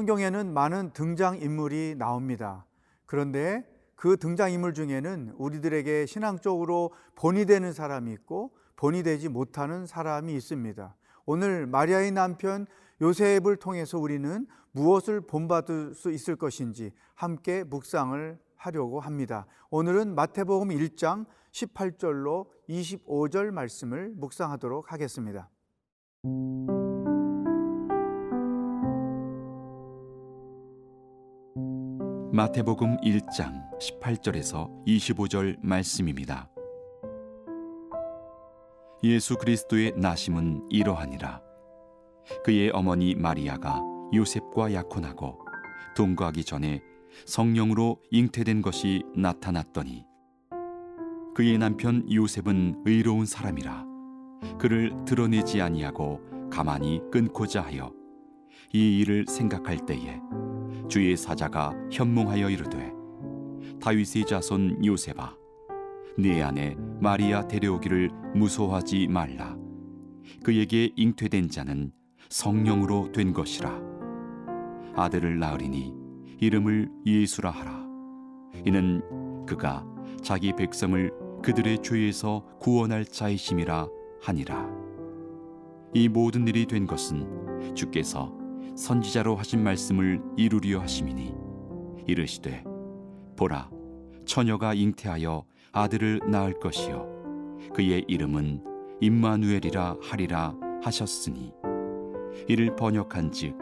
성경에는 많은 등장인물이 나옵니다. 그런데 그 등장인물 중에는 우리들에게 신앙적으로 본이 되는 사람이 있고 본이 되지 못하는 사람이 있습니다. 오늘 마리아의 남편 요셉을 통해서 우리는 무엇을 본받을 수 있을 것인지 함께 묵상을 하려고 합니다. 오늘은 마태복음 1장 18절로 25절 말씀을 묵상하도록 하겠습니다. 마태복음 1장 18절에서 25절 말씀입니다. 예수 그리스도의 나심은 이러하니라. 그의 어머니 마리아가 요셉과 약혼하고 동거하기 전에 성령으로 잉태된 것이 나타났더니 그의 남편 요셉은 의로운 사람이라 그를 드러내지 아니하고 가만히 끊고자 하여 이 일을 생각할 때에 주의 사자가 현몽하여 이르되 다윗의 자손 요셉아 네 안에 마리아 데려오기를 무소하지 말라. 그에게 잉태된 자는 성령으로 된 것이라. 아들을 낳으리니 이름을 예수라 하라. 이는 그가 자기 백성을 그들의 죄에서 구원할 자이심이라 하니라. 이 모든 일이 된 것은 주께서 선지자로 하신 말씀을 이루려 하심이니. 이르시되 보라 처녀가 잉태하여 아들을 낳을 것이요. 그의 이름은 임마누엘이라 하리라 하셨으니. 이를 번역한즉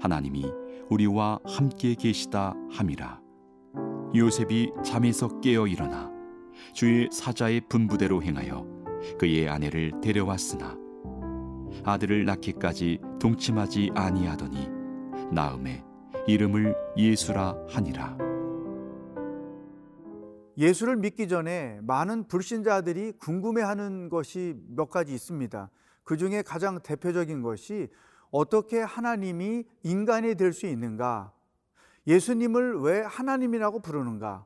하나님이 우리와 함께 계시다 함이라. 요셉이 잠에서 깨어 일어나 주의 사자의 분부대로 행하여 그의 아내를 데려왔으나 아들을 낳기까지 동침하지 아니하더니 나음에 이름을 예수라 하니라. 예수를 믿기 전에 많은 불신자들이 궁금해하는 것이 몇 가지 있습니다. 그 중에 가장 대표적인 것이 어떻게 하나님이 인간이 될 수 있는가? 예수님을 왜 하나님이라고 부르는가?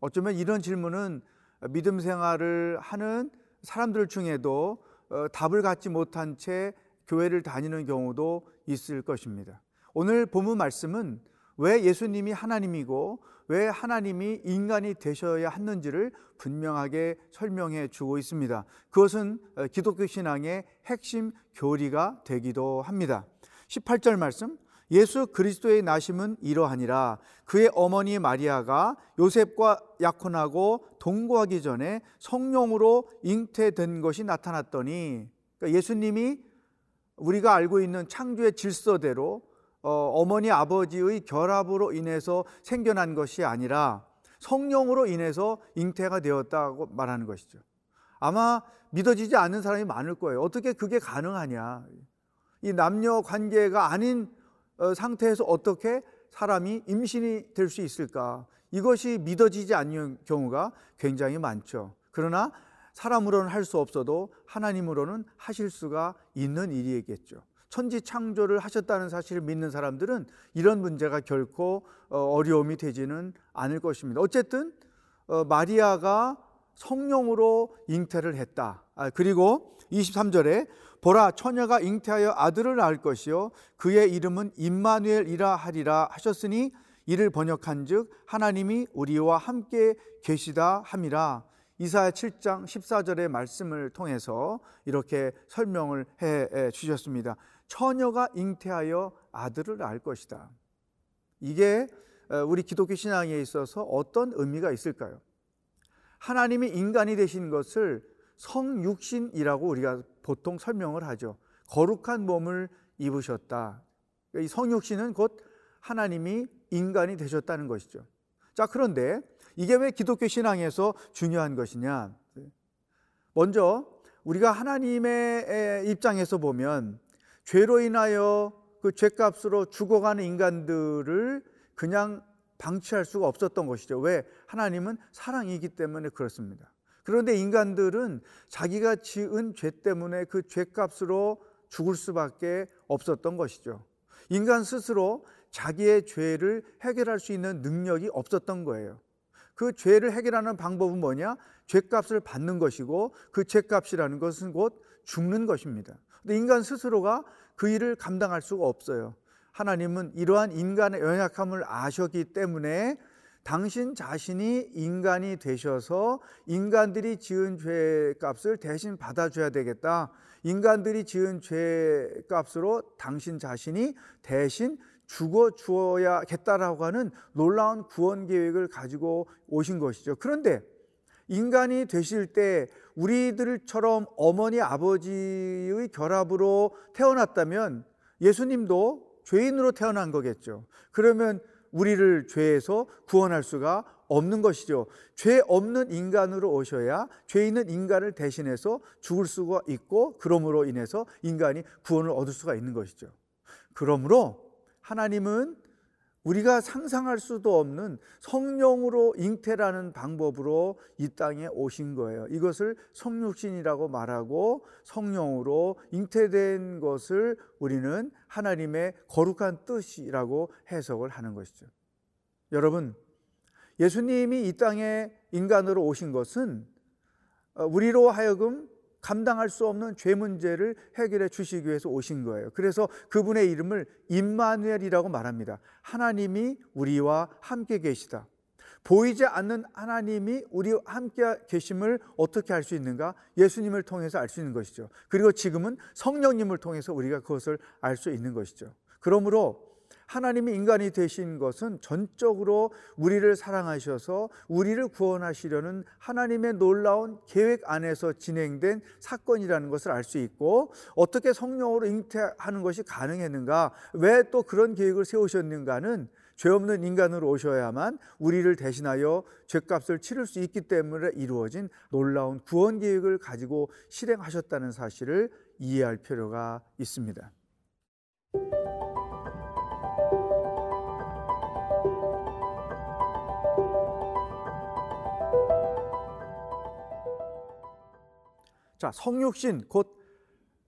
어쩌면 이런 질문은 믿음 생활을 하는 사람들 중에도 어, 답을 갖지 못한 채 교회를 다니는 경우도 있을 것입니다. 오늘 본문 말씀은 왜 예수님이 하나님이고 왜 하나님이 인간이 되셔야 하는지를 분명하게 설명해 주고 있습니다. 그것은 어, 기독교 신앙의 핵심 교리가 되기도 합니다. 18절 말씀 예수 그리스도의 나심은 이러하니라 그의 어머니 마리아가 요셉과 약혼하고 동거하기 전에 성령으로 잉태된 것이 나타났더니 그러니까 예수님이 우리가 알고 있는 창조의 질서대로 어, 머니 아버지의 결합으로 인해서 생겨난 것이 아니라 성령으로 인해서 잉태가 되었다고 말하는 것이죠. 아마 믿어지지 않는 사람이 많을 거예요. 어떻게 그게 가능하냐? 이 남녀 관계가 아닌 어, 상태에서 어떻게 사람이 임신이 될 수 있을까? 이것이 믿어지지 않는 경우가 굉장히 많죠. 그러나 사람으로는 할 수 없어도 하나님으로는 하실 수가 있는 일이겠죠. 천지 창조를 하셨다는 사실을 믿는 사람들은 이런 문제가 결코 어, 어려움이 되지는 않을 것입니다. 어쨌든 어, 마리아가 성령으로 잉태를 했다. 아, 그리고 23절에 보라 처녀가 잉태하여 아들을 낳을 것이요 그의 이름은 임마누엘이라 하리라 하셨으니 이를 번역한즉 하나님이 우리와 함께 계시다 함이라 이사야 7장 14절의 말씀을 통해서 이렇게 설명을 해 주셨습니다. 처녀가 잉태하여 아들을 낳을 것이다. 이게 우리 기독교 신앙에 있어서 어떤 의미가 있을까요? 하나님이 인간이 되신 것을 성육신이라고 우리가 보통 설명을 하죠. 거룩한 몸을 입으셨다. 이 성육신은 곧 하나님이 인간이 되셨다는 것이죠. 자, 그런데 이게 왜 기독교 신앙에서 중요한 것이냐? 먼저 우리가 하나님의 입장에서 보면 죄로 인하여 그 죄값으로 죽어가는 인간들을 그냥 방치할 수가 없었던 것이죠. 왜? 하나님은 사랑이기 때문에 그렇습니다. 그런데 인간들은 자기가 지은 죄 때문에 그 죄값으로 죽을 수밖에 없었던 것이죠. 인간 스스로 자기의 죄를 해결할 수 있는 능력이 없었던 거예요. 그 죄를 해결하는 방법은 뭐냐? 죄값을 받는 것이고 그 죄값이라는 것은 곧 죽는 것입니다. 근데 인간 스스로가 그 일을 감당할 수가 없어요. 하나님은 이러한 인간의 연약함을 아셨기 때문에 당신 자신이 인간이 되셔서 인간들이 지은 죄 값을 대신 받아줘야 되겠다. 인간들이 지은 죄 값으로 당신 자신이 대신 죽어 주어야겠다라고 하는 놀라운 구원 계획을 가지고 오신 것이죠. 그런데 인간이 되실 때 우리들처럼 어머니 아버지의 결합으로 태어났다면 예수님도 죄인으로 태어난 거겠죠. 그러면 우리를 죄에서 구원할 수가 없는 것이죠. 죄 없는 인간으로 오셔야 죄 있는 인간을 대신해서 죽을 수가 있고 그러므로 인해서 인간이 구원을 얻을 수가 있는 것이죠. 그러므로 하나님은 우리가 상상할 수도 없는 성령으로 잉태라는 방법으로 이 땅에 오신 거예요. 이것을 성육신이라고 말하고 성령으로 잉태된 것을 우리는 하나님의 거룩한 뜻이라고 해석을 하는 것이죠. 여러분, 예수님이 이 땅에 인간으로 오신 것은 우리로 하여금 감당할 수 없는 죄 문제를 해결해 주시기 위해서 오신 거예요. 그래서 그분의 이름을 임마누엘이라고 말합니다. 하나님이 우리와 함께 계시다. 보이지 않는 하나님이 우리와 함께 계심을 어떻게 알 수 있는가? 예수님을 통해서 알 수 있는 것이죠. 그리고 지금은 성령님을 통해서 우리가 그것을 알 수 있는 것이죠. 그러므로 하나님이 인간이 되신 것은 전적으로 우리를 사랑하셔서 우리를 구원하시려는 하나님의 놀라운 계획 안에서 진행된 사건이라는 것을 알 수 있고 어떻게 성령으로 잉태하는 것이 가능했는가 왜 또 그런 계획을 세우셨는가는 죄 없는 인간으로 오셔야만 우리를 대신하여 죄값을 치를 수 있기 때문에 이루어진 놀라운 구원 계획을 가지고 실행하셨다는 사실을 이해할 필요가 있습니다. 자, 성육신 곧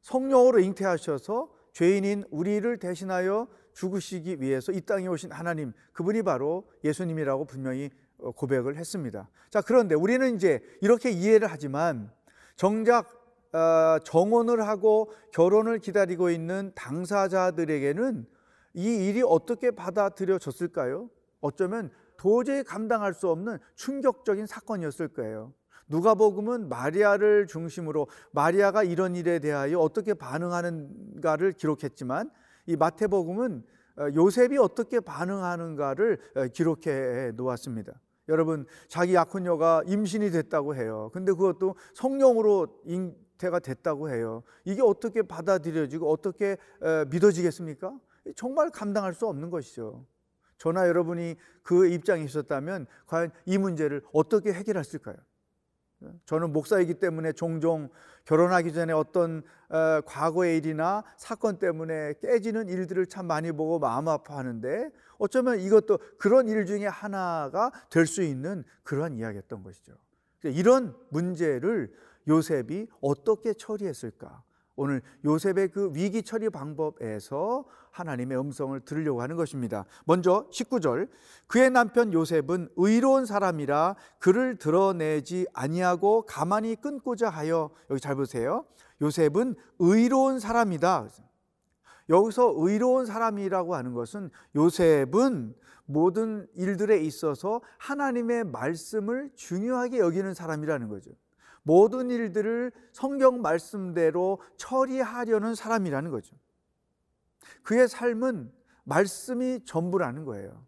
성령으로 잉태하셔서 죄인인 우리를 대신하여 죽으시기 위해서 이 땅에 오신 하나님, 그분이 바로 예수님이라고 분명히 어, 고백을 했습니다. 자, 그런데 우리는 이제 이렇게 이해를 하지만 정작 어, 정혼을 하고 결혼을 기다리고 있는 당사자들에게는 이 일이 어떻게 받아들여졌을까요? 어쩌면 도저히 감당할 수 없는 충격적인 사건이었을 거예요. 누가복음은 마리아를 중심으로 마리아가 이런 일에 대하여 어떻게 반응하는가를 기록했지만 이 마태복음은 어, 요셉이 어떻게 반응하는가를 어, 기록해 놓았습니다. 여러분 자기 약혼녀가 임신이 됐다고 해요. 근데 그것도 성령으로 잉태가 됐다고 해요. 이게 어떻게 받아들여지고 어떻게 어, 믿어지겠습니까? 정말 감당할 수 없는 것이죠. 저나 여러분이 그 입장에 있었다면 과연 이 문제를 어떻게 해결했을까요? 저는 목사이기 때문에 종종 결혼하기 전에 어떤 어, 과거의 일이나 사건 때문에 깨지는 일들을 참 많이 보고 마음 아파하는데 어쩌면 이것도 그런 일 중에 하나가 될 수 있는 그러한 이야기였던 것이죠. 이런 문제를 요셉이 어떻게 처리했을까? 오늘 요셉의 그 위기 처리 방법에서 하나님의 음성을 들으려고 하는 것입니다. 먼저 19절 그의 남편 요셉은 의로운 사람이라 그를 드러내지 아니하고 가만히 끊고자 하여 여기 잘 보세요. 요셉은 의로운 사람이다. 여기서 의로운 사람이라고 하는 것은 요셉은 모든 일들에 있어서 하나님의 말씀을 중요하게 여기는 사람이라는 거죠. 모든 일들을 성경 말씀대로 처리하려는 사람이라는 거죠. 그의 삶은 말씀이 전부라는 거예요.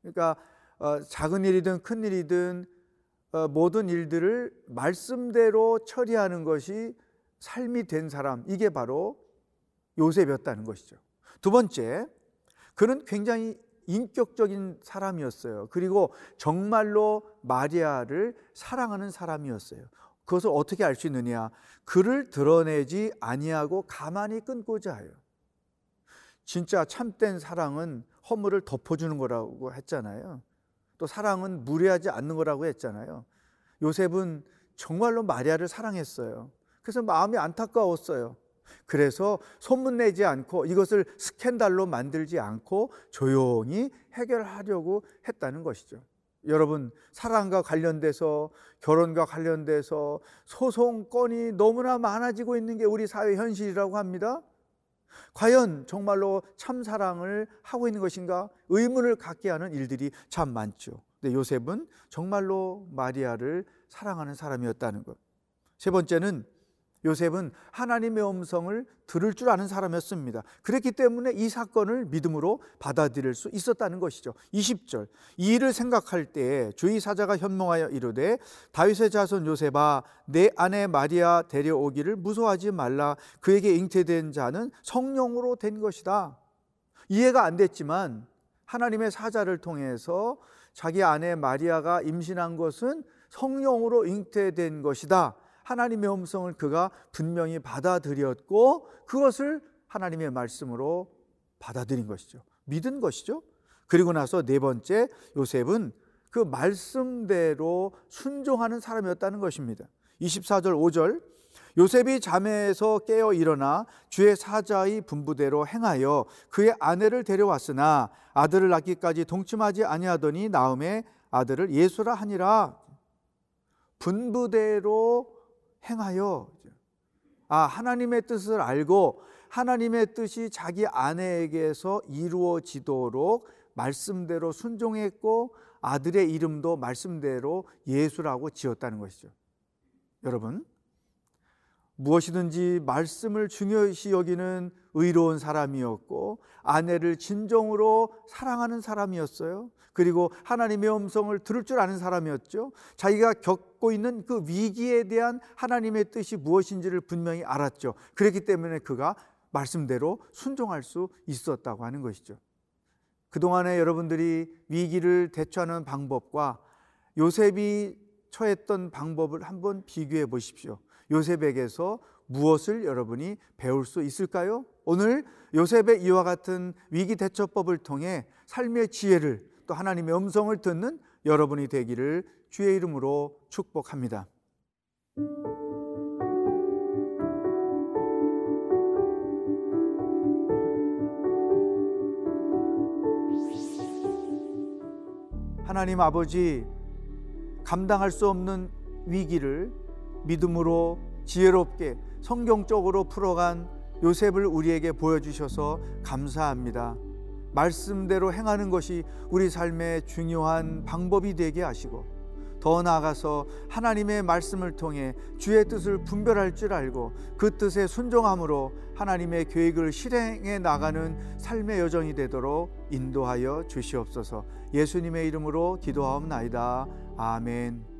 그러니까 어, 작은 일이든 큰 일이든 어, 모든 일들을 말씀대로 처리하는 것이 삶이 된 사람, 이게 바로 요셉이었다는 것이죠. 두 번째, 그는 굉장히 인격적인 사람이었어요. 그리고 정말로 마리아를 사랑하는 사람이었어요. 그것을 어떻게 알 수 있느냐? 그를 드러내지 아니하고 가만히 끊고자 해요. 진짜 참된 사랑은 허물을 덮어주는 거라고 했잖아요. 또 사랑은 무례하지 않는 거라고 했잖아요. 요셉은 정말로 마리아를 사랑했어요. 그래서 마음이 안타까웠어요. 그래서 소문내지 않고 이것을 스캔들로 만들지 않고 조용히 해결하려고 했다는 것이죠. 여러분 사랑과 관련돼서 결혼과 관련돼서 소송 건이 너무나 많아지고 있는 게 우리 사회 현실이라고 합니다. 과연 정말로 참 사랑을 하고 있는 것인가 의문을 갖게 하는 일들이 참 많죠. 근데 요셉은 정말로 마리아를 사랑하는 사람이었다는 것. 세 번째는 요셉은 하나님의 음성을 들을 줄 아는 사람이었습니다. 그랬기 때문에 이 사건을 믿음으로 받아들일 수 있었다는 것이죠. 20절. 이 일을 생각할 때 주의 사자가 현몽하여 이르되 다윗의 자손 요셉아 내 아내 마리아 데려오기를 무서워하지 말라 그에게 잉태된 자는 성령으로 된 것이다. 이해가 안 됐지만 하나님의 사자를 통해서 자기 아내 마리아가 임신한 것은 성령으로 잉태된 것이다. 하나님의 음성을 그가 분명히 받아들였고 그것을 하나님의 말씀으로 받아들인 것이죠. 믿은 것이죠. 그리고 나서 네 번째 요셉은 그 말씀대로 순종하는 사람이었다는 것입니다. 24절 5절 요셉이 잠에서 깨어 일어나 주의 사자의 분부대로 행하여 그의 아내를 데려왔으나 아들을 낳기까지 동침하지 아니하더니 나음에 아들을 예수라 하니라 분부대로 행하여 아 하나님의 뜻을 알고 하나님의 뜻이 자기 아내에게서 이루어지도록 말씀대로 순종했고 아들의 이름도 말씀대로 예수라고 지었다는 것이죠. 여러분 무엇이든지 말씀을 중요시 여기는 의로운 사람이었고 아내를 진정으로 사랑하는 사람이었어요. 그리고 하나님의 음성을 들을 줄 아는 사람이었죠. 자기가 겪고 있는 그 위기에 대한 하나님의 뜻이 무엇인지를 분명히 알았죠. 그렇기 때문에 그가 말씀대로 순종할 수 있었다고 하는 것이죠. 그동안에 여러분들이 위기를 대처하는 방법과 요셉이 처했던 방법을 한번 비교해 보십시오. 요셉에게서 무엇을 여러분이 배울 수 있을까요? 오늘 요셉의 이와 같은 위기 대처법을 통해 삶의 지혜를 또 하나님의 음성을 듣는 여러분이 되기를 주의 이름으로 축복합니다. 하나님 아버지 감당할 수 없는 위기를 믿음으로 지혜롭게 성경적으로 풀어간 요셉을 우리에게 보여주셔서 감사합니다. 말씀대로 행하는 것이 우리 삶의 중요한 방법이 되게 하시고 더 나아가서 하나님의 말씀을 통해 주의 뜻을 분별할 줄 알고 그 뜻에 순종함으로 하나님의 계획을 실행해 나가는 삶의 여정이 되도록 인도하여 주시옵소서 예수님의 이름으로 기도하옵나이다. 아멘.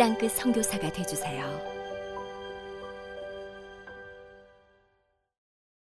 땅끝 선교사가 되주세요.